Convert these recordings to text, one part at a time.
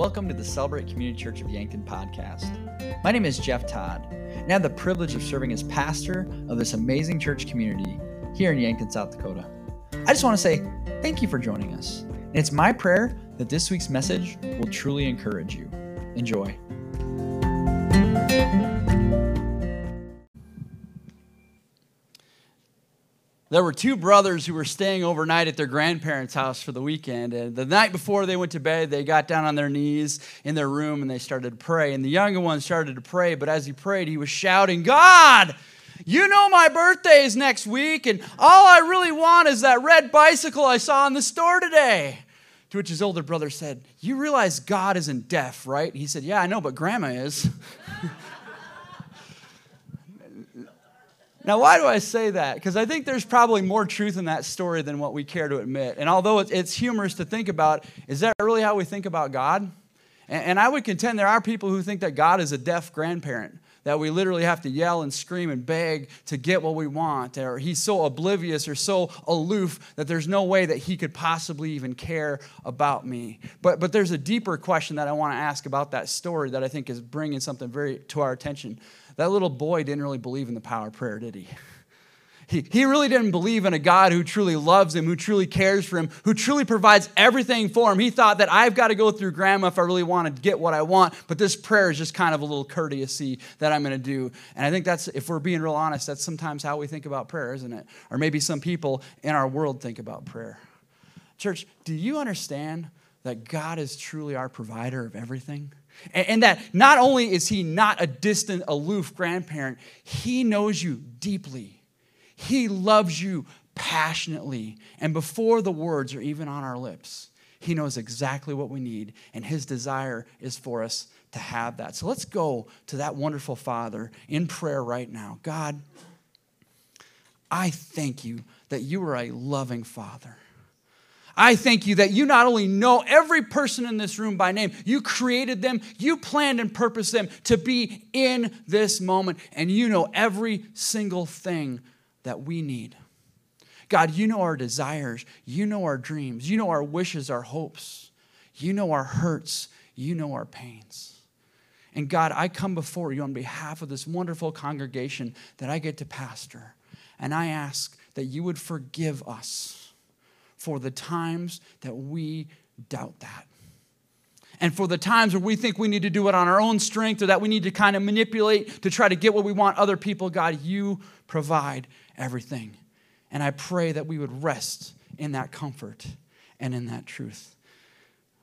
Welcome to the Celebrate Community Church of Yankton podcast. My name is Jeff Todd, and I have the privilege of serving as pastor of this amazing church community here in Yankton, South Dakota. I just want to say thank you for joining us. And it's my prayer that this week's message will truly encourage you. Enjoy. There were two brothers who were staying overnight at their grandparents' house for the weekend. And the night before they went to bed, they got down on their knees in their room and they started to pray. And the younger one started to pray, but as he prayed, he was shouting, God, you know my birthday is next week, and all I really want is that red bicycle I saw in the store today. To which his older brother said, You realize God isn't deaf, right? He said, Yeah, I know, but grandma is. Now, why do I say that? Because I think there's probably more truth in that story than what we care to admit. And although it's humorous to think about, is that really how we think about God? And I would contend there are people who think that God is a deaf grandparent, that we literally have to yell and scream and beg to get what we want, or he's so oblivious or so aloof that there's no way that he could possibly even care about me. But, but there's a deeper question that I want to ask about that story that I think is bringing something very to our attention. That little boy didn't really believe in the power of prayer, did he? He, really didn't believe in a God who truly loves him, who truly cares for him, who truly provides everything for him. He thought that I've got to go through grandma if I really want to get what I want, but this prayer is just kind of a little courtesy that I'm going to do. And I think that's, if we're being real honest, that's sometimes how we think about prayer, isn't it? Or maybe some people in our world think about prayer. Church, do you understand that God is truly our provider of everything? And that not only is he not a distant, aloof grandparent, he knows you deeply. He loves you passionately. And before the words are even on our lips, he knows exactly what we need. And his desire is for us to have that. So let's go to that wonderful Father in prayer right now. God, I thank you that you are a loving Father. I thank you that you not only know every person in this room by name, you created them, you planned and purposed them to be in this moment, and you know every single thing that we need. God, you know our desires, you know our dreams, you know our wishes, our hopes, you know our hurts, you know our pains. And God, I come before you on behalf of this wonderful congregation that I get to pastor, and I ask that you would forgive us for the times that we doubt that. And for the times where we think we need to do it on our own strength or that we need to kind of manipulate to try to get what we want other people, God, you provide everything. And I pray that we would rest in that comfort and in that truth.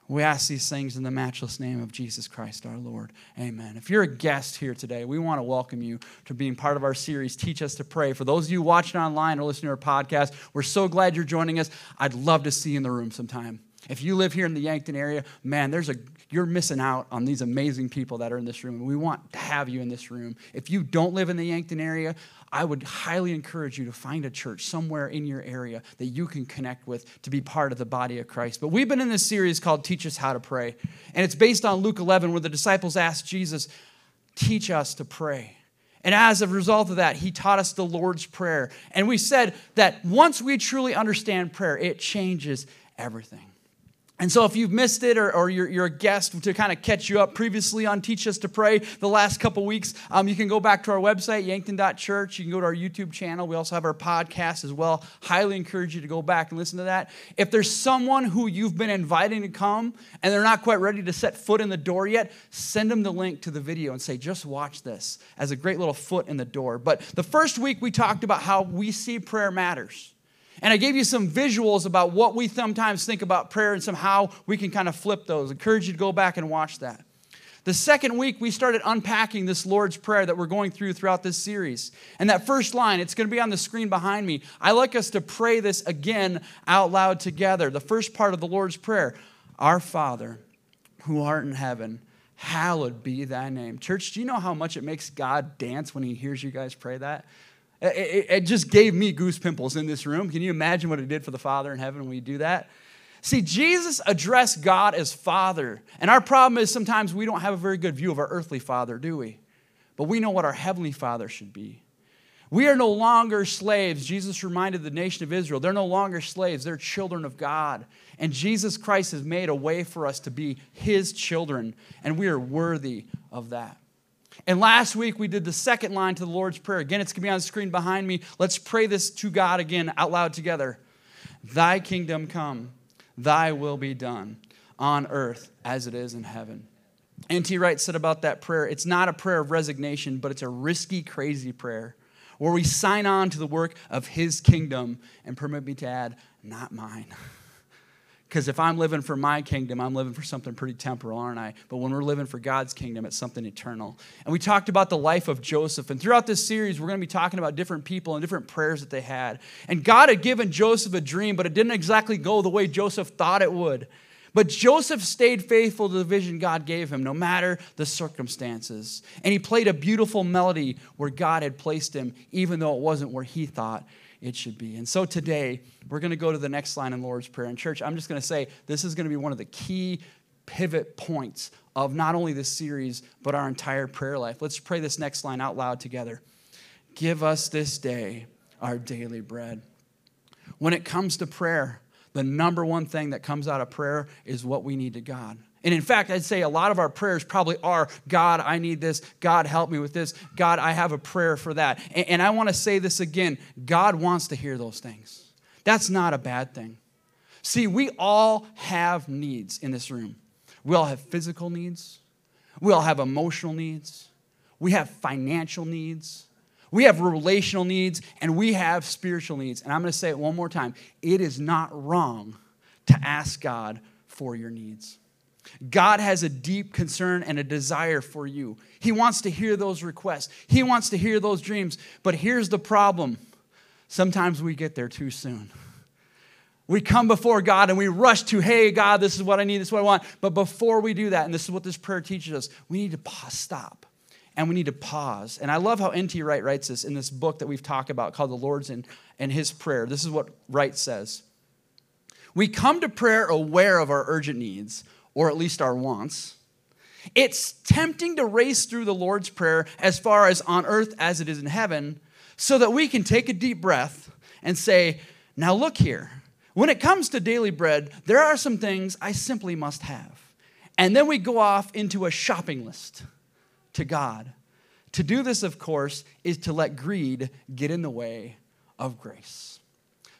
We ask these things in the matchless name of Jesus Christ our Lord. Amen. If you're a guest here today, we want to welcome you to being part of our series, Teach Us to Pray. For those of you watching online or listening to our podcast, we're so glad you're joining us. I'd love to see you in the room sometime. If you live here in the Yankton area, man, there's a you're missing out on these amazing people that are in this room. We want to have you in this room. If you don't live in the Yankton area, I would highly encourage you to find a church somewhere in your area that you can connect with to be part of the body of Christ. But we've been in this series called Teach Us How to Pray. And it's based on Luke 11, where the disciples asked Jesus, Teach us to pray. And as a result of that, he taught us the Lord's Prayer. And we said that once we truly understand prayer, it changes everything. And so, if you've missed it or, or you're, you're, a guest to kind of catch you up previously on Teach Us to Pray the last couple weeks, um, you can go back to our website, yankton.church. You can go to our YouTube channel. We also have our podcast as well. Highly encourage you to go back and listen to that. If there's someone who you've been inviting to come and they're not quite ready to set foot in the door yet, send them the link to the video and say, just watch this as a great little foot in the door. But the first week, we talked about how we see prayer matters. And I gave you some visuals about what we sometimes think about prayer and somehow we can kind of flip those. I encourage you to go back and watch that. The second week, we started unpacking this Lord's Prayer that we're going through throughout this series. And that first line, it's going to be on the screen behind me. I like us to pray this again out loud together. The first part of the Lord's Prayer Our Father, who art in heaven, hallowed be thy name. Church, do you know how much it makes God dance when he hears you guys pray that? It, it, just gave me goose pimples in this room. Can you imagine what it did for the Father in heaven when we do that? See, Jesus addressed God as Father. And our problem is sometimes we don't have a very good view of our earthly Father, do we? But we know what our Heavenly Father should be. We are no longer slaves. Jesus reminded the nation of Israel, they're no longer slaves, they're children of God. And Jesus Christ has made a way for us to be his children, and we are worthy of that. And last week we did the second line to the Lord's Prayer. Again, it's going to be on the screen behind me. Let's pray this to God again out loud together. Thy kingdom come, thy will be done on earth as it is in heaven. N.T. Wright said about that prayer it's not a prayer of resignation, but it's a risky, crazy prayer where we sign on to the work of his kingdom and permit me to add, not mine. Because if I'm living for my kingdom, I'm living for something pretty temporal, aren't I? But when we're living for God's kingdom, it's something eternal. And we talked about the life of Joseph. And throughout this series, we're going to be talking about different people and different prayers that they had. And God had given Joseph a dream, but it didn't exactly go the way Joseph thought it would. But Joseph stayed faithful to the vision God gave him, no matter the circumstances. And he played a beautiful melody where God had placed him, even though it wasn't where he thought it should be. And so today, we're going to go to the next line in Lord's Prayer. And, church, I'm just going to say this is going to be one of the key pivot points of not only this series, but our entire prayer life. Let's pray this next line out loud together. Give us this day our daily bread. When it comes to prayer, the number one thing that comes out of prayer is what we need to God. And in fact, I'd say a lot of our prayers probably are God, I need this. God, help me with this. God, I have a prayer for that. And, and I want to say this again God wants to hear those things. That's not a bad thing. See, we all have needs in this room. We all have physical needs, we all have emotional needs, we have financial needs. We have relational needs and we have spiritual needs. And I'm going to say it one more time. It is not wrong to ask God for your needs. God has a deep concern and a desire for you. He wants to hear those requests, He wants to hear those dreams. But here's the problem sometimes we get there too soon. We come before God and we rush to, hey, God, this is what I need, this is what I want. But before we do that, and this is what this prayer teaches us, we need to pause, stop and we need to pause. And I love how N.T. Wright writes this in this book that we've talked about called The Lord's and, and His Prayer. This is what Wright says We come to prayer aware of our urgent needs, or at least our wants. It's tempting to race through the Lord's Prayer as far as on earth as it is in heaven, so that we can take a deep breath and say, Now look here. When it comes to daily bread, there are some things I simply must have. And then we go off into a shopping list to God. To do this, of course, is to let greed get in the way of grace.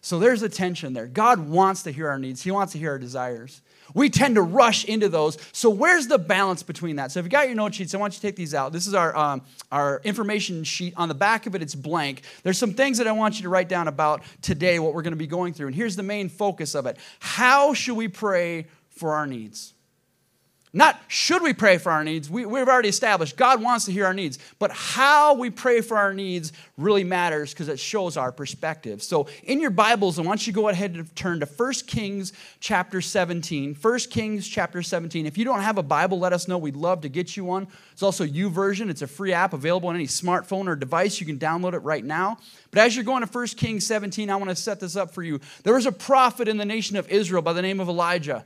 So there's a tension there. God wants to hear our needs, He wants to hear our desires. We tend to rush into those. So, where's the balance between that? So, if you got your note sheets, I want you to take these out. This is our, um, our information sheet. On the back of it, it's blank. There's some things that I want you to write down about today, what we're going to be going through. And here's the main focus of it How should we pray for our needs? Not should we pray for our needs, we, we've already established God wants to hear our needs, but how we pray for our needs really matters because it shows our perspective. So in your Bibles, I want you to go ahead and turn to 1 Kings chapter 17. 1 Kings chapter 17. If you don't have a Bible, let us know. We'd love to get you one. It's also YouVersion. It's a free app available on any smartphone or device. You can download it right now. But as you're going to 1 Kings 17, I want to set this up for you. There was a prophet in the nation of Israel by the name of Elijah.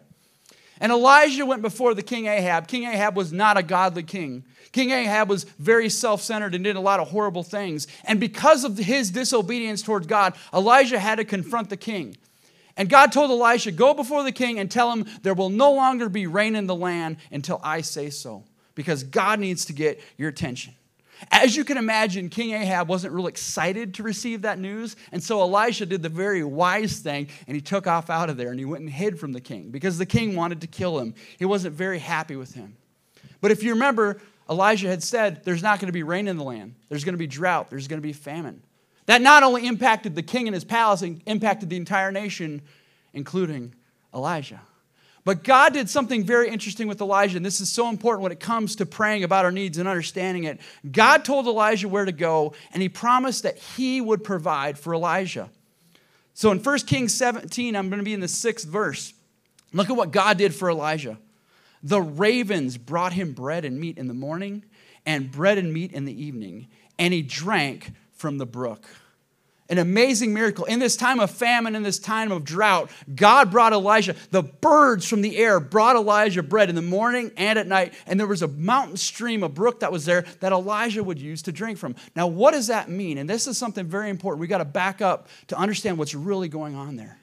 And Elijah went before the king Ahab. King Ahab was not a godly king. King Ahab was very self centered and did a lot of horrible things. And because of his disobedience towards God, Elijah had to confront the king. And God told Elijah, Go before the king and tell him there will no longer be rain in the land until I say so, because God needs to get your attention. As you can imagine, King Ahab wasn't real excited to receive that news. And so Elisha did the very wise thing and he took off out of there and he went and hid from the king because the king wanted to kill him. He wasn't very happy with him. But if you remember, Elijah had said there's not going to be rain in the land, there's going to be drought, there's going to be famine. That not only impacted the king and his palace, it impacted the entire nation, including Elijah. But God did something very interesting with Elijah, and this is so important when it comes to praying about our needs and understanding it. God told Elijah where to go, and he promised that he would provide for Elijah. So in 1 Kings 17, I'm going to be in the sixth verse. Look at what God did for Elijah. The ravens brought him bread and meat in the morning, and bread and meat in the evening, and he drank from the brook. An amazing miracle. In this time of famine, in this time of drought, God brought Elijah. The birds from the air brought Elijah bread in the morning and at night. And there was a mountain stream, a brook that was there that Elijah would use to drink from. Now, what does that mean? And this is something very important. We got to back up to understand what's really going on there.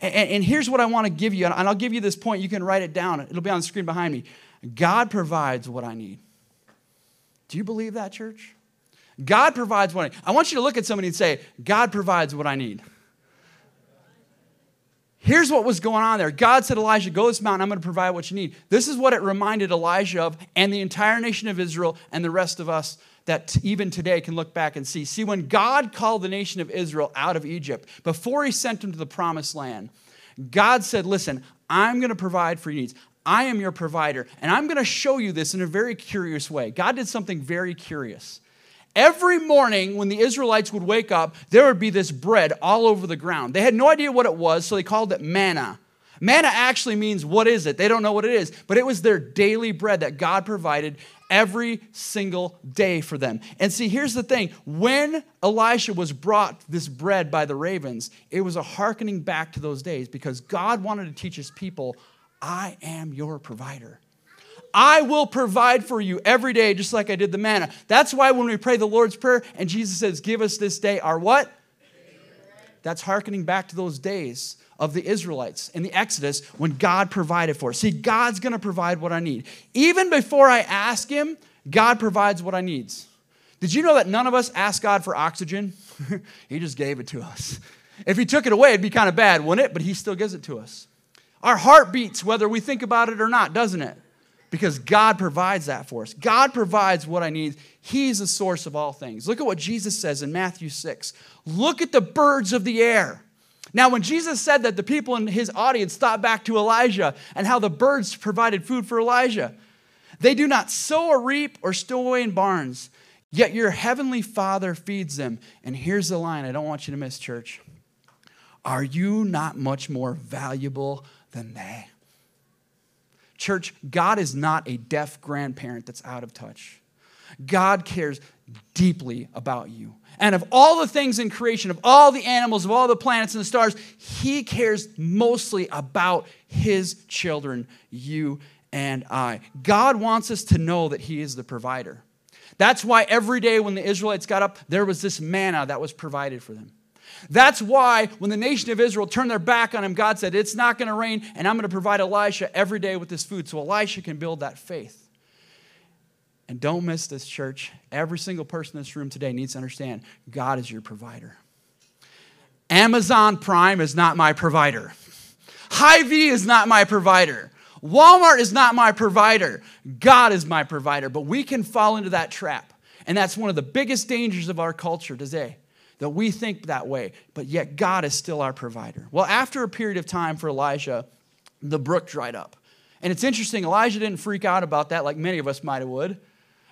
And, and here's what I want to give you, and I'll give you this point. You can write it down, it'll be on the screen behind me. God provides what I need. Do you believe that, church? God provides what I need. I want you to look at somebody and say, God provides what I need. Here's what was going on there. God said, Elijah, go this mountain. I'm going to provide what you need. This is what it reminded Elijah of and the entire nation of Israel and the rest of us that even today can look back and see. See, when God called the nation of Israel out of Egypt, before he sent them to the promised land, God said, Listen, I'm going to provide for your needs. I am your provider. And I'm going to show you this in a very curious way. God did something very curious. Every morning when the Israelites would wake up, there would be this bread all over the ground. They had no idea what it was, so they called it manna. Manna actually means what is it? They don't know what it is, but it was their daily bread that God provided every single day for them. And see, here's the thing when Elisha was brought this bread by the ravens, it was a hearkening back to those days because God wanted to teach his people, I am your provider. I will provide for you every day, just like I did the manna. That's why when we pray the Lord's Prayer and Jesus says, Give us this day our what? That's hearkening back to those days of the Israelites in the Exodus when God provided for us. See, God's going to provide what I need. Even before I ask Him, God provides what I need. Did you know that none of us ask God for oxygen? he just gave it to us. If He took it away, it'd be kind of bad, wouldn't it? But He still gives it to us. Our heart beats whether we think about it or not, doesn't it? Because God provides that for us. God provides what I need. He's the source of all things. Look at what Jesus says in Matthew 6. Look at the birds of the air. Now, when Jesus said that, the people in his audience thought back to Elijah and how the birds provided food for Elijah. They do not sow or reap or stow away in barns, yet your heavenly Father feeds them. And here's the line I don't want you to miss, church. Are you not much more valuable than they? Church, God is not a deaf grandparent that's out of touch. God cares deeply about you. And of all the things in creation, of all the animals, of all the planets and the stars, He cares mostly about His children, you and I. God wants us to know that He is the provider. That's why every day when the Israelites got up, there was this manna that was provided for them. That's why when the nation of Israel turned their back on him, God said, It's not going to rain, and I'm going to provide Elisha every day with this food so Elisha can build that faith. And don't miss this, church. Every single person in this room today needs to understand God is your provider. Amazon Prime is not my provider. Hy-Vee is not my provider. Walmart is not my provider. God is my provider. But we can fall into that trap. And that's one of the biggest dangers of our culture today that we think that way, but yet God is still our provider. Well, after a period of time for Elijah, the brook dried up. And it's interesting, Elijah didn't freak out about that like many of us might have would,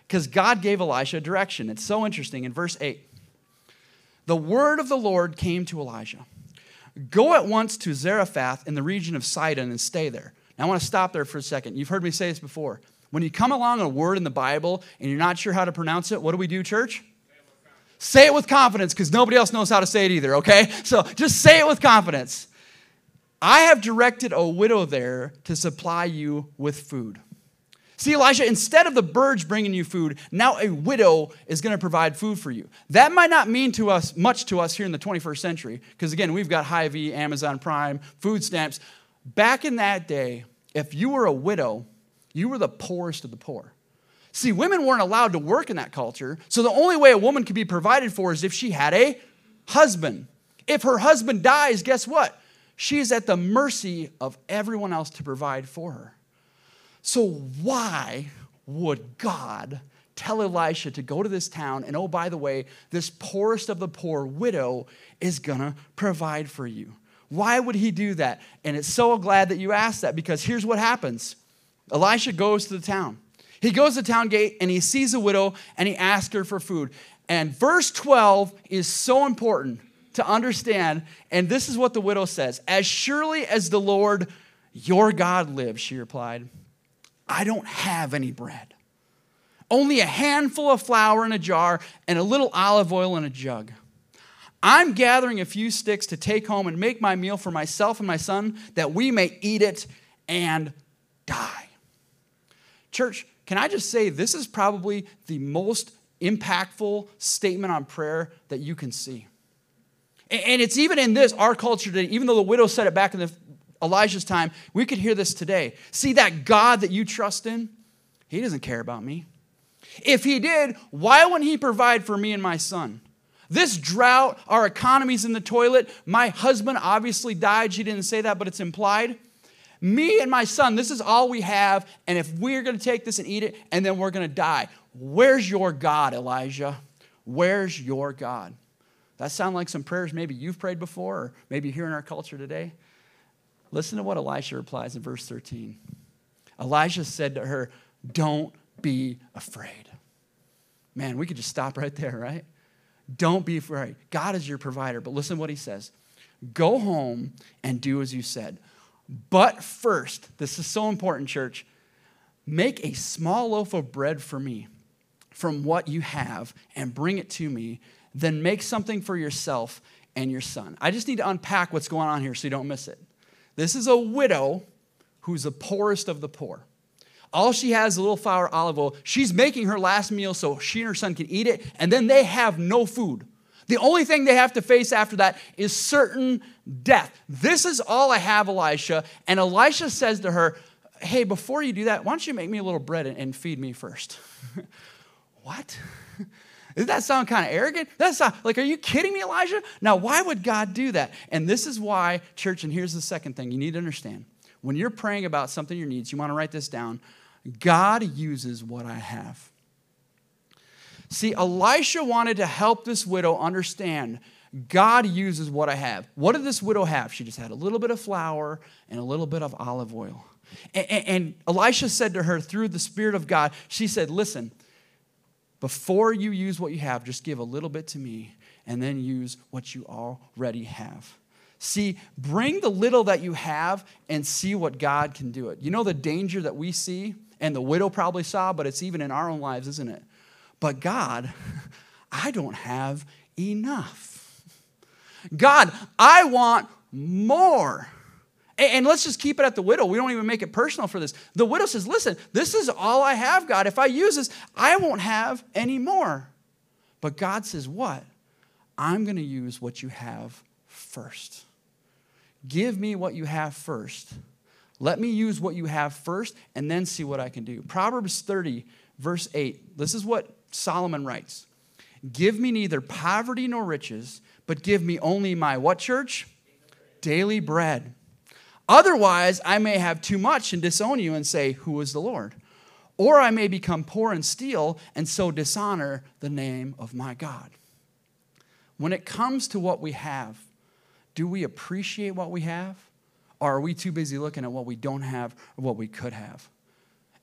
because God gave Elijah a direction. It's so interesting. In verse 8, the word of the Lord came to Elijah Go at once to Zarephath in the region of Sidon and stay there. Now, I want to stop there for a second. You've heard me say this before. When you come along a word in the Bible and you're not sure how to pronounce it, what do we do, church? Say it with confidence because nobody else knows how to say it either, okay? So just say it with confidence. I have directed a widow there to supply you with food. See, Elisha, instead of the birds bringing you food, now a widow is going to provide food for you. That might not mean to us much to us here in the 21st century, because again, we've got Hy-Vee, Amazon Prime, food stamps. Back in that day, if you were a widow, you were the poorest of the poor. See, women weren't allowed to work in that culture, so the only way a woman could be provided for is if she had a husband. If her husband dies, guess what? She's at the mercy of everyone else to provide for her. So, why would God tell Elisha to go to this town and, oh, by the way, this poorest of the poor widow is gonna provide for you? Why would he do that? And it's so glad that you asked that because here's what happens Elisha goes to the town. He goes to town gate and he sees a widow and he asks her for food. And verse 12 is so important to understand. And this is what the widow says As surely as the Lord your God lives, she replied, I don't have any bread. Only a handful of flour in a jar and a little olive oil in a jug. I'm gathering a few sticks to take home and make my meal for myself and my son that we may eat it and die. Church, can I just say this is probably the most impactful statement on prayer that you can see. And it's even in this, our culture today, even though the widow said it back in the, Elijah's time, we could hear this today. See that God that you trust in? He doesn't care about me. If he did, why wouldn't he provide for me and my son? This drought, our economy's in the toilet. My husband obviously died. She didn't say that, but it's implied. Me and my son, this is all we have. And if we're going to take this and eat it, and then we're going to die, where's your God, Elijah? Where's your God? That sound like some prayers maybe you've prayed before, or maybe here in our culture today. Listen to what Elisha replies in verse 13. Elijah said to her, Don't be afraid. Man, we could just stop right there, right? Don't be afraid. God is your provider. But listen to what he says Go home and do as you said. But first, this is so important, church, make a small loaf of bread for me from what you have and bring it to me. Then make something for yourself and your son. I just need to unpack what's going on here so you don't miss it. This is a widow who's the poorest of the poor. All she has is a little flour olive oil. She's making her last meal so she and her son can eat it, and then they have no food. The only thing they have to face after that is certain death. This is all I have, Elisha. And Elisha says to her, Hey, before you do that, why don't you make me a little bread and feed me first? what? Does that sound kind of arrogant? That's like, are you kidding me, Elijah? Now, why would God do that? And this is why, church, and here's the second thing you need to understand. When you're praying about something your needs, you want to write this down. God uses what I have. See, Elisha wanted to help this widow understand God uses what I have. What did this widow have? She just had a little bit of flour and a little bit of olive oil. And, and Elisha said to her through the Spirit of God, she said, Listen, before you use what you have, just give a little bit to me and then use what you already have. See, bring the little that you have and see what God can do it. You know the danger that we see and the widow probably saw, but it's even in our own lives, isn't it? But God, I don't have enough. God, I want more. And let's just keep it at the widow. We don't even make it personal for this. The widow says, Listen, this is all I have, God. If I use this, I won't have any more. But God says, What? I'm going to use what you have first. Give me what you have first let me use what you have first and then see what I can do. Proverbs 30, verse 8. This is what Solomon writes Give me neither poverty nor riches, but give me only my what, church? Daily bread. Otherwise, I may have too much and disown you and say, Who is the Lord? Or I may become poor and steal and so dishonor the name of my God. When it comes to what we have, do we appreciate what we have? Or are we too busy looking at what we don't have or what we could have?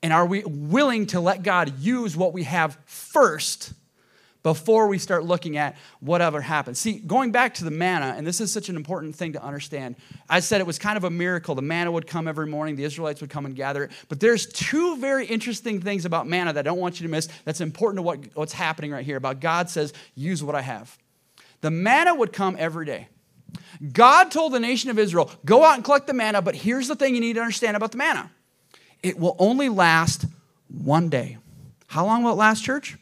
And are we willing to let God use what we have first before we start looking at whatever happens? See, going back to the manna, and this is such an important thing to understand. I said it was kind of a miracle. The manna would come every morning, the Israelites would come and gather it. But there's two very interesting things about manna that I don't want you to miss that's important to what, what's happening right here about God says, use what I have. The manna would come every day. God told the nation of Israel, go out and collect the manna, but here's the thing you need to understand about the manna it will only last one day. How long will it last, church?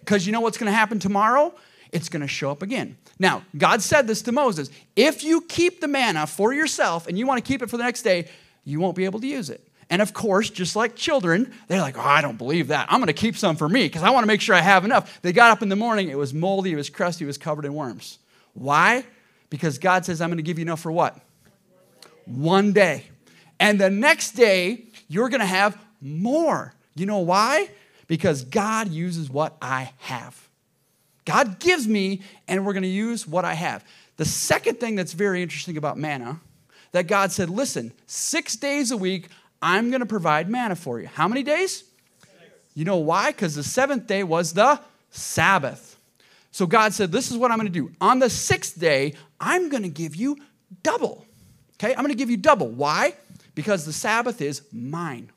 Because you know what's going to happen tomorrow? It's going to show up again. Now, God said this to Moses if you keep the manna for yourself and you want to keep it for the next day, you won't be able to use it. And of course, just like children, they're like, oh, I don't believe that. I'm going to keep some for me because I want to make sure I have enough. They got up in the morning, it was moldy, it was crusty, it was covered in worms. Why? Because God says, I'm going to give you enough for what? One day. And the next day, you're going to have more. You know why? Because God uses what I have. God gives me, and we're going to use what I have. The second thing that's very interesting about manna, that God said, listen, six days a week, I'm going to provide manna for you. How many days? You know why? Because the seventh day was the Sabbath. So God said, This is what I'm going to do. On the sixth day, I'm going to give you double. Okay? I'm going to give you double. Why? Because the Sabbath is mine.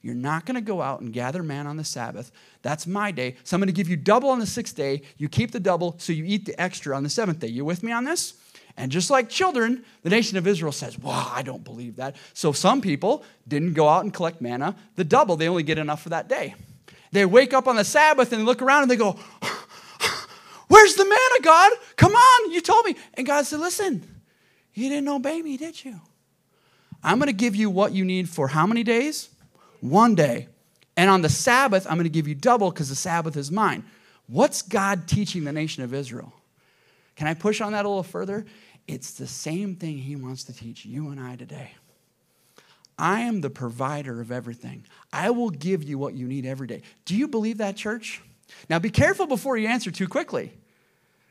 You're not going to go out and gather man on the Sabbath. That's my day. So I'm going to give you double on the sixth day. You keep the double, so you eat the extra on the seventh day. You with me on this? And just like children, the nation of Israel says, Wow, I don't believe that. So some people didn't go out and collect manna, the double. They only get enough for that day. They wake up on the Sabbath and look around and they go, Where's the manna, God? Come on, you told me. And God said, Listen, you didn't obey me, did you? I'm going to give you what you need for how many days? One day. And on the Sabbath, I'm going to give you double because the Sabbath is mine. What's God teaching the nation of Israel? Can I push on that a little further? It's the same thing He wants to teach you and I today. I am the provider of everything. I will give you what you need every day. Do you believe that, church? Now, be careful before you answer too quickly.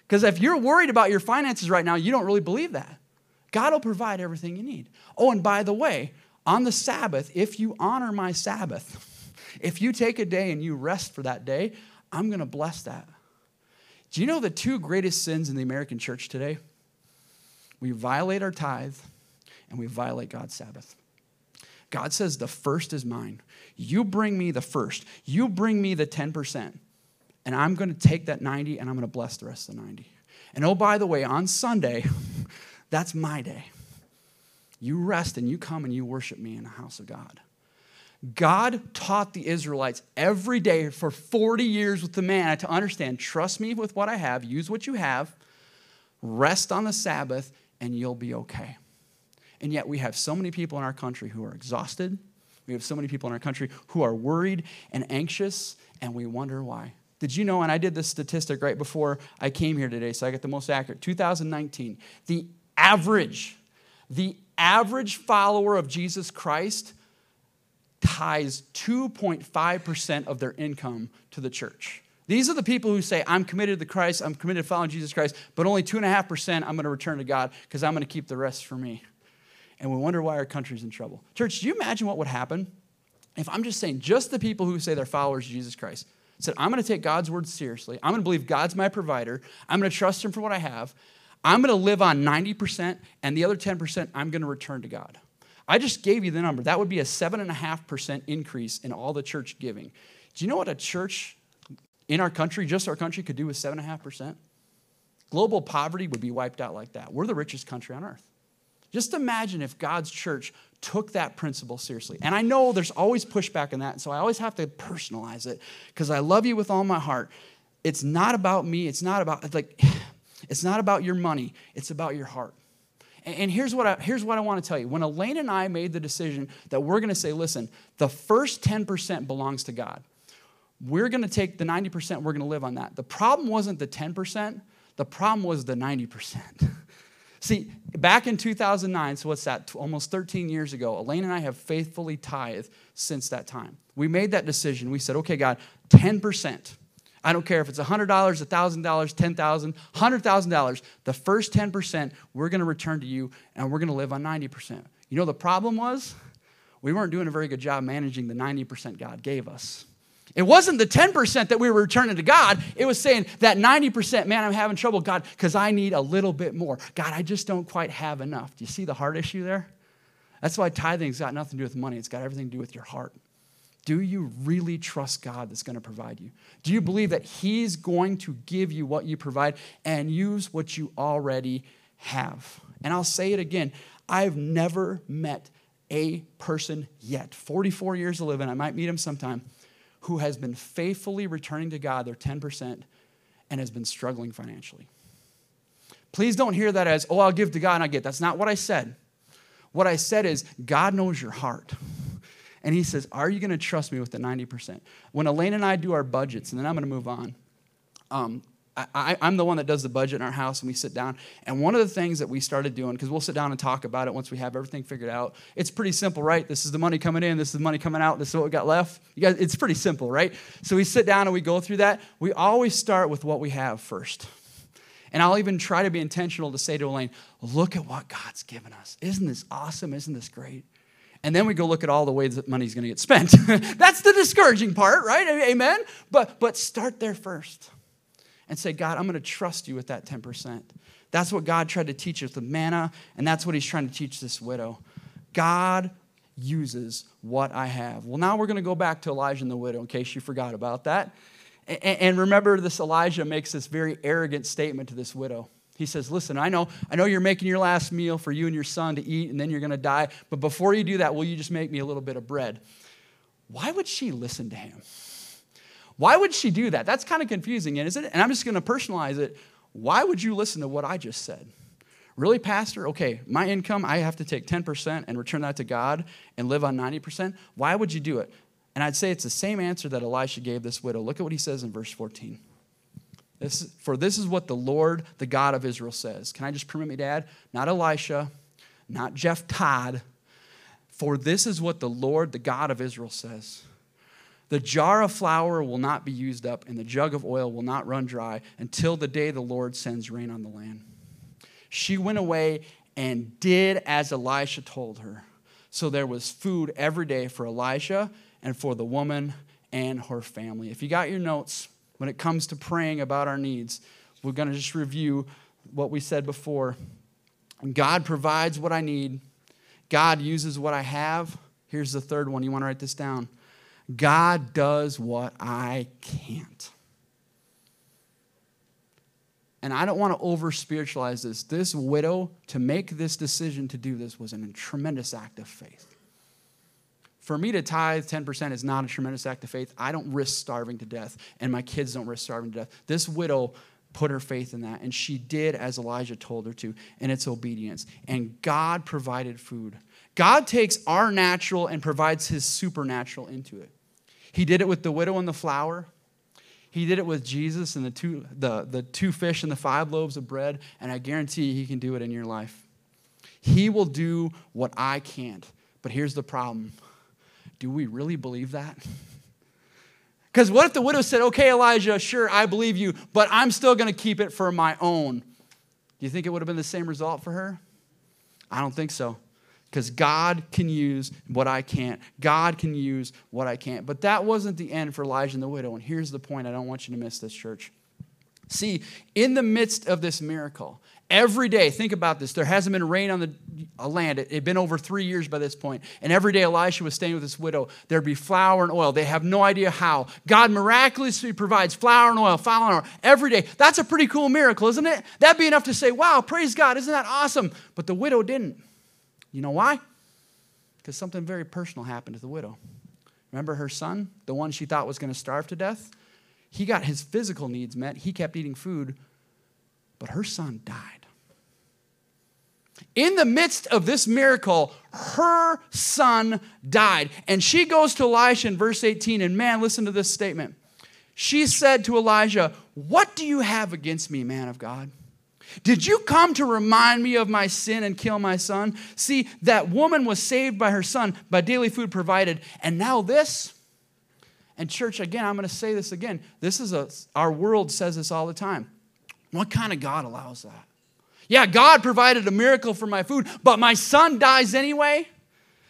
Because if you're worried about your finances right now, you don't really believe that. God will provide everything you need. Oh, and by the way, on the Sabbath, if you honor my Sabbath, if you take a day and you rest for that day, I'm going to bless that. Do you know the two greatest sins in the American church today? We violate our tithe and we violate God's Sabbath. God says, The first is mine. You bring me the first. You bring me the 10%. And I'm going to take that 90 and I'm going to bless the rest of the 90. And oh, by the way, on Sunday, that's my day. You rest and you come and you worship me in the house of God. God taught the Israelites every day for 40 years with the manna to understand trust me with what I have, use what you have, rest on the Sabbath, and you'll be okay. And yet, we have so many people in our country who are exhausted. We have so many people in our country who are worried and anxious, and we wonder why. Did you know, and I did this statistic right before I came here today, so I get the most accurate 2019, the average, the average follower of Jesus Christ tithes 2.5% of their income to the church. These are the people who say, I'm committed to Christ, I'm committed to following Jesus Christ, but only 2.5% I'm going to return to God because I'm going to keep the rest for me. And we wonder why our country's in trouble. Church, do you imagine what would happen if I'm just saying, just the people who say they're followers of Jesus Christ said, I'm going to take God's word seriously, I'm going to believe God's my provider, I'm going to trust Him for what I have, I'm going to live on 90%, and the other 10% I'm going to return to God. I just gave you the number. That would be a 7.5% increase in all the church giving. Do you know what a church in our country, just our country, could do with 7.5%? Global poverty would be wiped out like that. We're the richest country on earth. Just imagine if God's church took that principle seriously. And I know there's always pushback in that, so I always have to personalize it because I love you with all my heart. It's not about me, it's not about like it's not about your money, it's about your heart. And here's what, I, here's what I want to tell you. When Elaine and I made the decision that we're going to say, listen, the first 10% belongs to God, we're going to take the 90%, we're going to live on that. The problem wasn't the 10%, the problem was the 90%. See, back in 2009, so what's that, almost 13 years ago, Elaine and I have faithfully tithed since that time. We made that decision. We said, okay, God, 10%. I don't care if it's $100, $1,000, $10,000, $100,000. The first 10% we're going to return to you and we're going to live on 90%. You know the problem was? We weren't doing a very good job managing the 90% God gave us. It wasn't the 10% that we were returning to God. It was saying that 90%, man, I'm having trouble, God, because I need a little bit more. God, I just don't quite have enough. Do you see the heart issue there? That's why tithing's got nothing to do with money, it's got everything to do with your heart. Do you really trust God that's going to provide you? Do you believe that He's going to give you what you provide and use what you already have? And I'll say it again I've never met a person yet, 44 years of living, I might meet him sometime, who has been faithfully returning to God their 10% and has been struggling financially. Please don't hear that as, oh, I'll give to God and I get. That's not what I said. What I said is, God knows your heart. And he says, Are you going to trust me with the 90%? When Elaine and I do our budgets, and then I'm going to move on, um, I, am the one that does the budget in our house, and we sit down. And one of the things that we started doing, because we'll sit down and talk about it once we have everything figured out. It's pretty simple, right? This is the money coming in, this is the money coming out, this is what we got left. You guys, it's pretty simple, right? So we sit down and we go through that. We always start with what we have first. And I'll even try to be intentional to say to Elaine, look at what God's given us. Isn't this awesome? Isn't this great? And then we go look at all the ways that money's going to get spent. That's the discouraging part, right? Amen? But, but start there first and say, God, I'm going to trust you with that 10%. That's what God tried to teach us with manna, and that's what he's trying to teach this widow. God uses what I have. Well, now we're going to go back to Elijah and the widow in case you forgot about that. And remember, this Elijah makes this very arrogant statement to this widow. He says, Listen, I know, I know you're making your last meal for you and your son to eat, and then you're going to die. But before you do that, will you just make me a little bit of bread? Why would she listen to him? Why would she do that? That's kind of confusing, isn't it? And I'm just going to personalize it. Why would you listen to what I just said? Really, Pastor? Okay, my income, I have to take 10% and return that to God and live on 90%. Why would you do it? And I'd say it's the same answer that Elisha gave this widow. Look at what he says in verse 14. This, for this is what the Lord, the God of Israel, says. Can I just permit me to add? Not Elisha, not Jeff Todd. For this is what the Lord, the God of Israel, says. The jar of flour will not be used up, and the jug of oil will not run dry until the day the Lord sends rain on the land. She went away and did as Elisha told her. So there was food every day for Elisha and for the woman and her family. If you got your notes, when it comes to praying about our needs, we're going to just review what we said before. God provides what I need, God uses what I have. Here's the third one. You want to write this down God does what I can't. And I don't want to over spiritualize this. This widow, to make this decision to do this, was a tremendous act of faith. For me to tithe 10% is not a tremendous act of faith. I don't risk starving to death, and my kids don't risk starving to death. This widow put her faith in that, and she did as Elijah told her to, and it's obedience. And God provided food. God takes our natural and provides his supernatural into it. He did it with the widow and the flour. He did it with Jesus and the two, the, the two fish and the five loaves of bread, and I guarantee he can do it in your life. He will do what I can't. But here's the problem do we really believe that? Because what if the widow said, Okay, Elijah, sure, I believe you, but I'm still going to keep it for my own? Do you think it would have been the same result for her? I don't think so because God can use what I can't. God can use what I can't. But that wasn't the end for Elijah and the widow. And here's the point I don't want you to miss this, church. See, in the midst of this miracle, every day, think about this, there hasn't been rain on the uh, land. It had been over three years by this point. And every day Elisha was staying with this widow. There'd be flour and oil. They have no idea how. God miraculously provides flour and oil, flour and oil every day. That's a pretty cool miracle, isn't it? That'd be enough to say, wow, praise God, isn't that awesome? But the widow didn't. You know why? Because something very personal happened to the widow. Remember her son, the one she thought was going to starve to death? He got his physical needs met. He kept eating food, but her son died. In the midst of this miracle, her son died. And she goes to Elisha in verse 18, and man, listen to this statement. She said to Elijah, What do you have against me, man of God? Did you come to remind me of my sin and kill my son? See, that woman was saved by her son, by daily food provided, and now this. And, church, again, I'm going to say this again. This is a, our world says this all the time. What kind of God allows that? Yeah, God provided a miracle for my food, but my son dies anyway?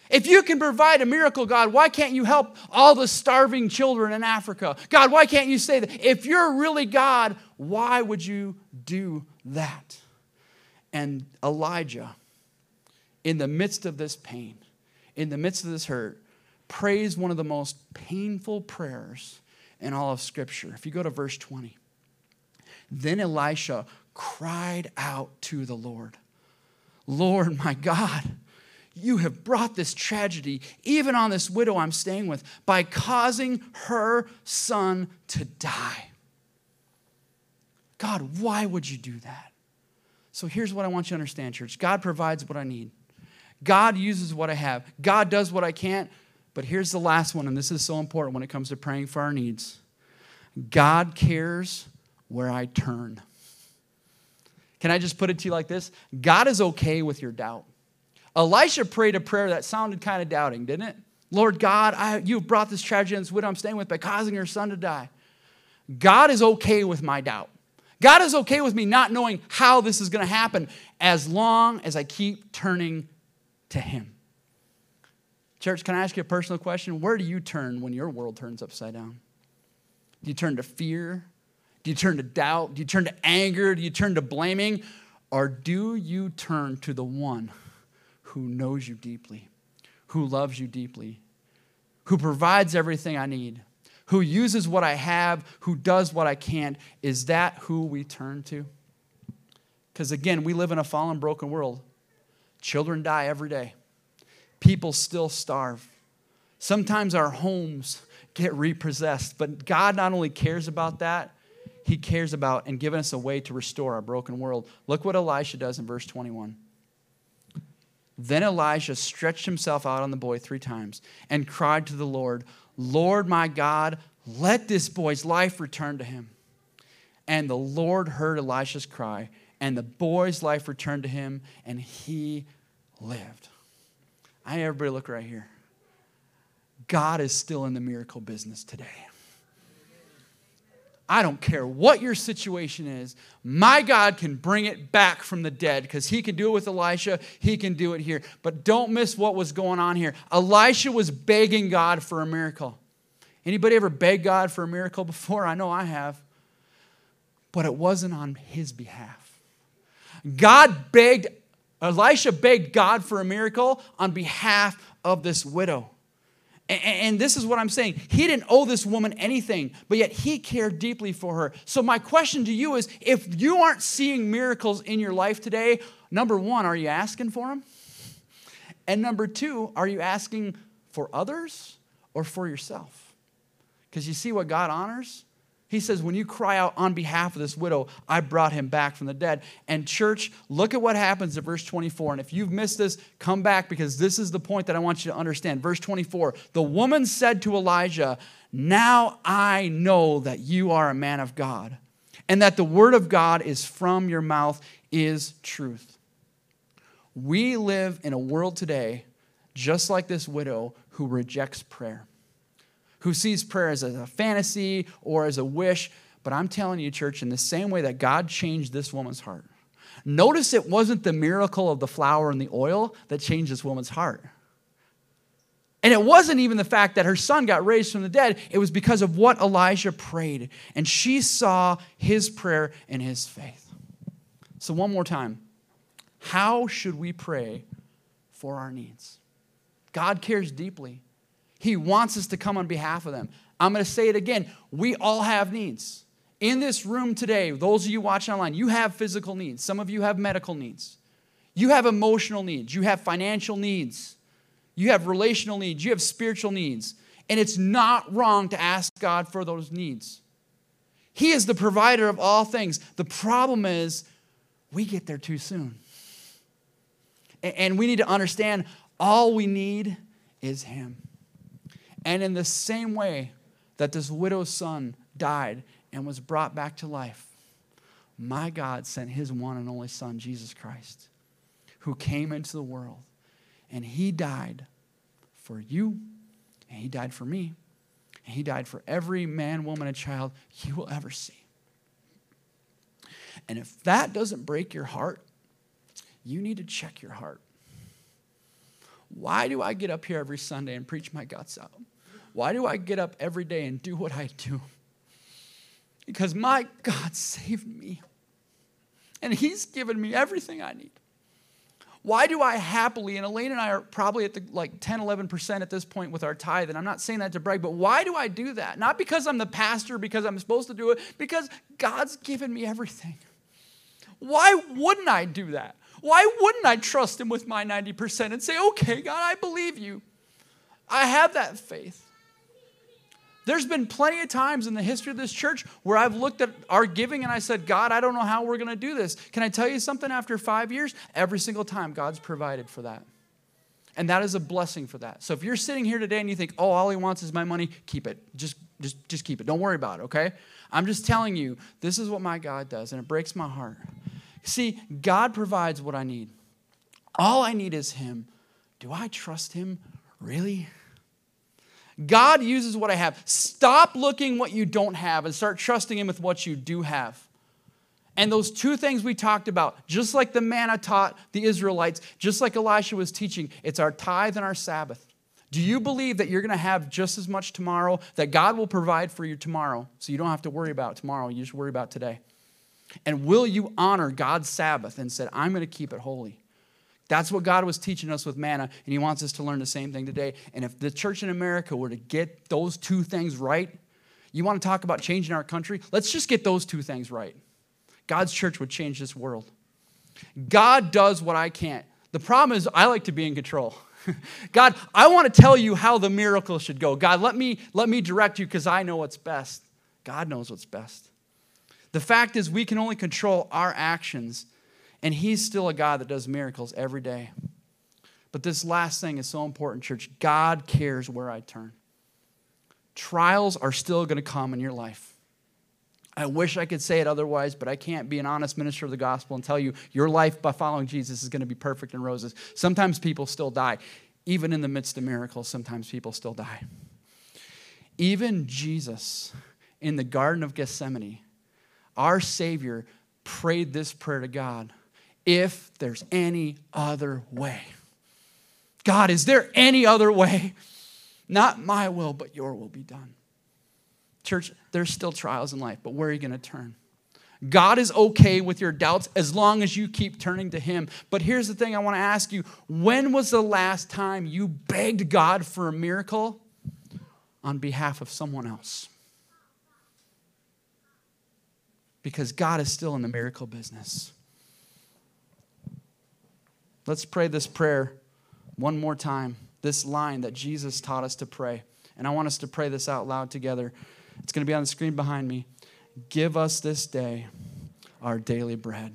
If you can provide a miracle, God, why can't you help all the starving children in Africa? God, why can't you say that? If you're really God, why would you do that? And Elijah, in the midst of this pain, in the midst of this hurt, prays one of the most painful prayers in all of Scripture. If you go to verse 20, then Elisha cried out to the Lord, Lord, my God you have brought this tragedy, even on this widow I'm staying with, by causing her son to die. God, why would you do that? So here's what I want you to understand, church God provides what I need, God uses what I have, God does what I can't. But here's the last one, and this is so important when it comes to praying for our needs God cares where I turn. Can I just put it to you like this? God is okay with your doubt. Elisha prayed a prayer that sounded kind of doubting, didn't it? Lord God, I, you've brought this tragedy on this widow I'm staying with by causing her son to die. God is okay with my doubt. God is okay with me not knowing how this is going to happen as long as I keep turning to Him. Church, can I ask you a personal question? Where do you turn when your world turns upside down? Do you turn to fear? Do you turn to doubt? Do you turn to anger? Do you turn to blaming? Or do you turn to the one who knows you deeply, who loves you deeply, who provides everything I need, who uses what I have, who does what I can't. Is that who we turn to? Because again, we live in a fallen, broken world. Children die every day, people still starve. Sometimes our homes get repossessed, but God not only cares about that, He cares about and giving us a way to restore our broken world. Look what Elisha does in verse 21. Then Elijah stretched himself out on the boy three times and cried to the Lord, Lord my God, let this boy's life return to him. And the Lord heard Elisha's cry, and the boy's life returned to him, and he lived. I everybody look right here. God is still in the miracle business today. I don't care what your situation is. My God can bring it back from the dead because he can do it with Elisha. He can do it here. But don't miss what was going on here. Elisha was begging God for a miracle. Anybody ever begged God for a miracle before? I know I have. But it wasn't on his behalf. God begged, Elisha begged God for a miracle on behalf of this widow. And this is what I'm saying. He didn't owe this woman anything, but yet he cared deeply for her. So, my question to you is if you aren't seeing miracles in your life today, number one, are you asking for them? And number two, are you asking for others or for yourself? Because you see what God honors? He says, When you cry out on behalf of this widow, I brought him back from the dead. And, church, look at what happens in verse 24. And if you've missed this, come back because this is the point that I want you to understand. Verse 24 The woman said to Elijah, Now I know that you are a man of God, and that the word of God is from your mouth is truth. We live in a world today, just like this widow, who rejects prayer who sees prayer as a fantasy or as a wish. But I'm telling you, church, in the same way that God changed this woman's heart, notice it wasn't the miracle of the flour and the oil that changed this woman's heart. And it wasn't even the fact that her son got raised from the dead, it was because of what Elijah prayed. And she saw his prayer and his faith. So, one more time how should we pray for our needs? God cares deeply. He wants us to come on behalf of them. I'm going to say it again. We all have needs. In this room today, those of you watching online, you have physical needs. Some of you have medical needs. You have emotional needs. You have financial needs. You have relational needs. You have spiritual needs. And it's not wrong to ask God for those needs. He is the provider of all things. The problem is we get there too soon. And we need to understand all we need is Him. And in the same way that this widow's son died and was brought back to life, my God sent his one and only son, Jesus Christ, who came into the world. And he died for you, and he died for me, and he died for every man, woman, and child you will ever see. And if that doesn't break your heart, you need to check your heart. Why do I get up here every Sunday and preach my guts out? Why do I get up every day and do what I do? Because my God saved me. And He's given me everything I need. Why do I happily, and Elaine and I are probably at the like 10, 11% at this point with our tithe, and I'm not saying that to brag, but why do I do that? Not because I'm the pastor, because I'm supposed to do it, because God's given me everything. Why wouldn't I do that? Why wouldn't I trust Him with my 90% and say, okay, God, I believe you? I have that faith. There's been plenty of times in the history of this church where I've looked at our giving and I said, God, I don't know how we're going to do this. Can I tell you something after five years? Every single time, God's provided for that. And that is a blessing for that. So if you're sitting here today and you think, oh, all he wants is my money, keep it. Just, just, just keep it. Don't worry about it, okay? I'm just telling you, this is what my God does, and it breaks my heart. See, God provides what I need. All I need is Him. Do I trust Him? Really? God uses what I have. Stop looking what you don't have and start trusting Him with what you do have. And those two things we talked about, just like the manna taught the Israelites, just like Elisha was teaching, it's our tithe and our Sabbath. Do you believe that you're going to have just as much tomorrow, that God will provide for you tomorrow, so you don't have to worry about tomorrow, you just worry about today? And will you honor God's Sabbath and said, I'm going to keep it holy? That's what God was teaching us with manna, and He wants us to learn the same thing today. And if the church in America were to get those two things right, you want to talk about changing our country? Let's just get those two things right. God's church would change this world. God does what I can't. The problem is, I like to be in control. God, I want to tell you how the miracle should go. God, let me, let me direct you because I know what's best. God knows what's best. The fact is, we can only control our actions, and He's still a God that does miracles every day. But this last thing is so important, church. God cares where I turn. Trials are still going to come in your life. I wish I could say it otherwise, but I can't be an honest minister of the gospel and tell you your life by following Jesus is going to be perfect and roses. Sometimes people still die. Even in the midst of miracles, sometimes people still die. Even Jesus in the Garden of Gethsemane, our Savior prayed this prayer to God if there's any other way. God, is there any other way? Not my will, but your will be done. Church, there's still trials in life, but where are you going to turn? God is okay with your doubts as long as you keep turning to Him. But here's the thing I want to ask you when was the last time you begged God for a miracle on behalf of someone else? Because God is still in the miracle business. Let's pray this prayer one more time, this line that Jesus taught us to pray. And I want us to pray this out loud together. It's going to be on the screen behind me. Give us this day our daily bread.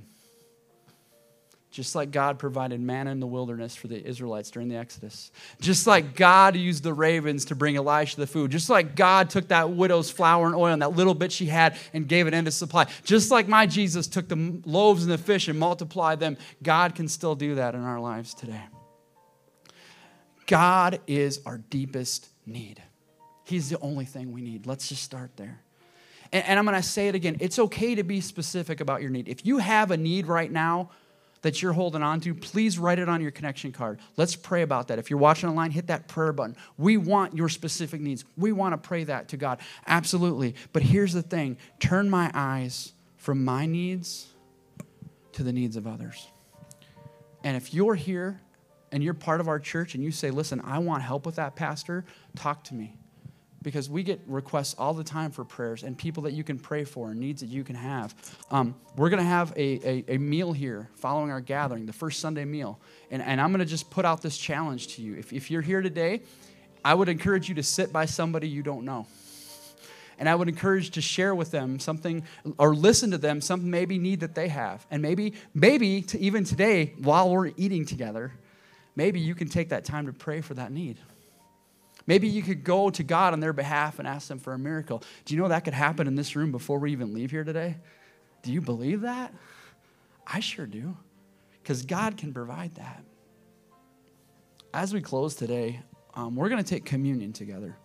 Just like God provided manna in the wilderness for the Israelites during the Exodus. Just like God used the ravens to bring Elisha the food. Just like God took that widow's flour and oil and that little bit she had and gave it into supply. Just like my Jesus took the loaves and the fish and multiplied them, God can still do that in our lives today. God is our deepest need. He's the only thing we need. Let's just start there. And, and I'm going to say it again. It's okay to be specific about your need. If you have a need right now that you're holding on to, please write it on your connection card. Let's pray about that. If you're watching online, hit that prayer button. We want your specific needs. We want to pray that to God. Absolutely. But here's the thing turn my eyes from my needs to the needs of others. And if you're here and you're part of our church and you say, listen, I want help with that, Pastor, talk to me because we get requests all the time for prayers and people that you can pray for and needs that you can have. Um, we're going to have a, a, a, meal here following our gathering, the first Sunday meal. And, and I'm going to just put out this challenge to you. If, if you're here today, I would encourage you to sit by somebody you don't know. And I would encourage to share with them something or listen to them some maybe need that they have. And maybe, maybe to even today, while we're eating together, maybe you can take that time to pray for that need. Maybe you could go to God on their behalf and ask them for a miracle. Do you know that could happen in this room before we even leave here today? Do you believe that? I sure do, because God can provide that. As we close today, um, we're going to take communion together.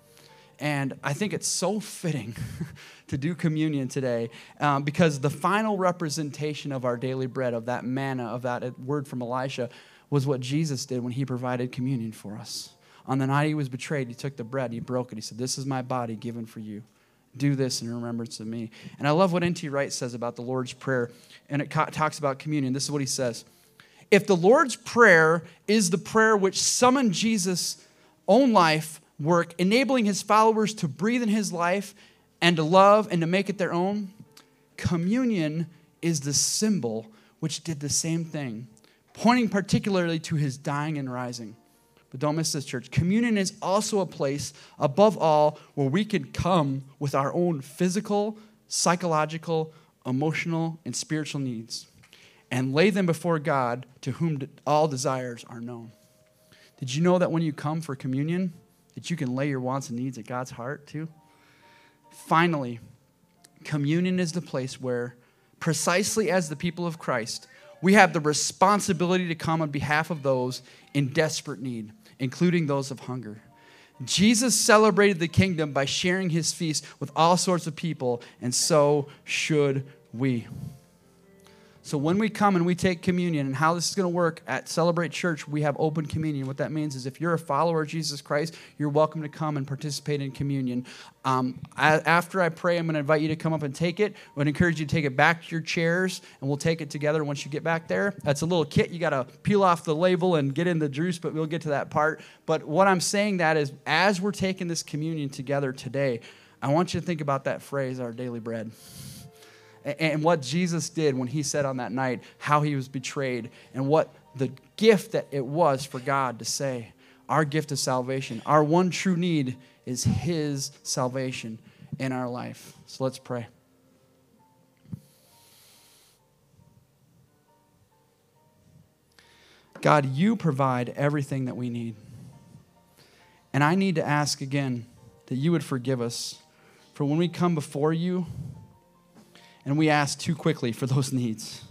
And I think it's so fitting to do communion today um, because the final representation of our daily bread, of that manna, of that word from Elisha, was what Jesus did when he provided communion for us. On the night he was betrayed, he took the bread, he broke it. He said, This is my body given for you. Do this in remembrance of me. And I love what N.T. Wright says about the Lord's Prayer. And it talks about communion. This is what he says If the Lord's Prayer is the prayer which summoned Jesus' own life work, enabling his followers to breathe in his life and to love and to make it their own, communion is the symbol which did the same thing, pointing particularly to his dying and rising. But don't miss this, church. Communion is also a place, above all, where we can come with our own physical, psychological, emotional, and spiritual needs and lay them before God to whom all desires are known. Did you know that when you come for communion, that you can lay your wants and needs at God's heart too? Finally, communion is the place where, precisely as the people of Christ, we have the responsibility to come on behalf of those in desperate need including those of hunger. Jesus celebrated the kingdom by sharing his feast with all sorts of people, and so should we. So when we come and we take communion, and how this is going to work at Celebrate Church, we have open communion. What that means is if you're a follower of Jesus Christ, you're welcome to come and participate in communion. Um, I, after I pray, I'm going to invite you to come up and take it. I would encourage you to take it back to your chairs, and we'll take it together once you get back there. That's a little kit. You got to peel off the label and get in the juice, but we'll get to that part. But what I'm saying that is, as we're taking this communion together today, I want you to think about that phrase, our daily bread and what Jesus did when he said on that night how he was betrayed and what the gift that it was for God to say, our gift of salvation. Our one true need is his salvation in our life. So let's pray. God, you provide everything that we need. And I need to ask again that you would forgive us for when we come before you and we ask too quickly for those needs.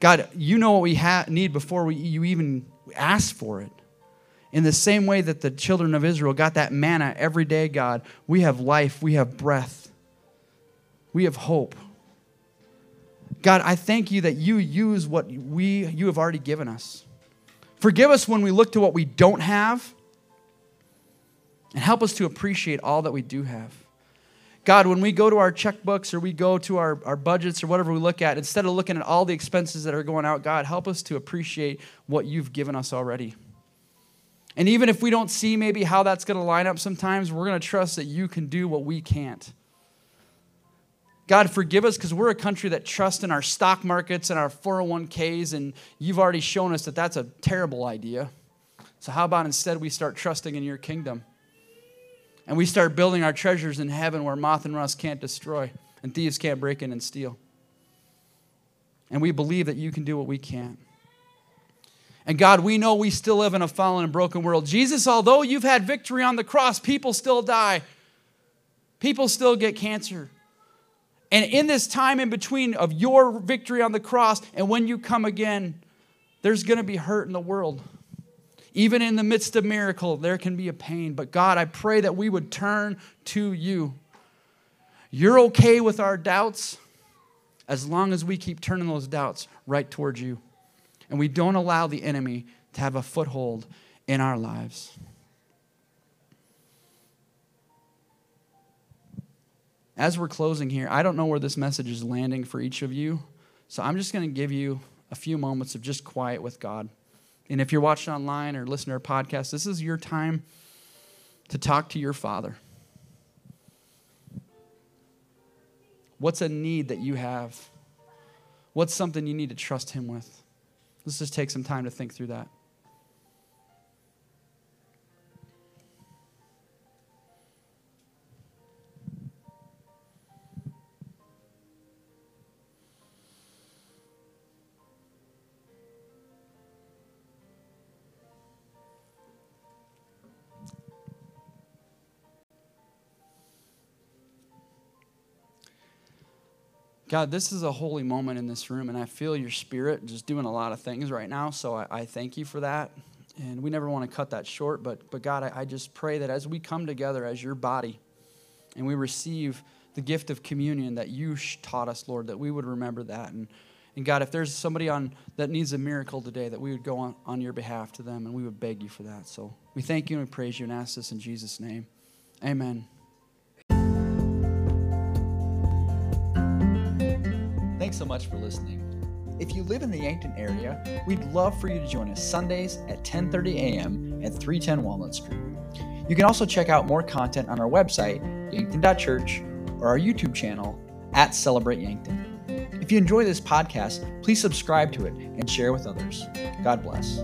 God, you know what we ha- need before we, you even ask for it. In the same way that the children of Israel got that manna every day, God, we have life, we have breath, we have hope. God, I thank you that you use what we you have already given us. Forgive us when we look to what we don't have, and help us to appreciate all that we do have. God, when we go to our checkbooks or we go to our, our budgets or whatever we look at, instead of looking at all the expenses that are going out, God, help us to appreciate what you've given us already. And even if we don't see maybe how that's going to line up sometimes, we're going to trust that you can do what we can't. God, forgive us because we're a country that trusts in our stock markets and our 401ks, and you've already shown us that that's a terrible idea. So, how about instead we start trusting in your kingdom? And we start building our treasures in heaven where moth and rust can't destroy and thieves can't break in and steal. And we believe that you can do what we can't. And God, we know we still live in a fallen and broken world. Jesus, although you've had victory on the cross, people still die. People still get cancer. And in this time in between of your victory on the cross and when you come again, there's going to be hurt in the world. Even in the midst of miracle, there can be a pain. But God, I pray that we would turn to you. You're okay with our doubts as long as we keep turning those doubts right towards you. And we don't allow the enemy to have a foothold in our lives. As we're closing here, I don't know where this message is landing for each of you. So I'm just going to give you a few moments of just quiet with God. And if you're watching online or listening to our podcast, this is your time to talk to your Father. What's a need that you have? What's something you need to trust Him with? Let's just take some time to think through that. God, this is a holy moment in this room, and I feel your spirit just doing a lot of things right now. So I, I thank you for that. And we never want to cut that short, but, but God, I, I just pray that as we come together as your body and we receive the gift of communion that you taught us, Lord, that we would remember that. And, and God, if there's somebody on that needs a miracle today, that we would go on, on your behalf to them and we would beg you for that. So we thank you and we praise you and ask this in Jesus' name. Amen. Thanks so much for listening. If you live in the Yankton area, we'd love for you to join us Sundays at 10:30 a.m. at 310 Walnut Street. You can also check out more content on our website, yankton.church, or our YouTube channel at Celebrate Yankton. If you enjoy this podcast, please subscribe to it and share with others. God bless.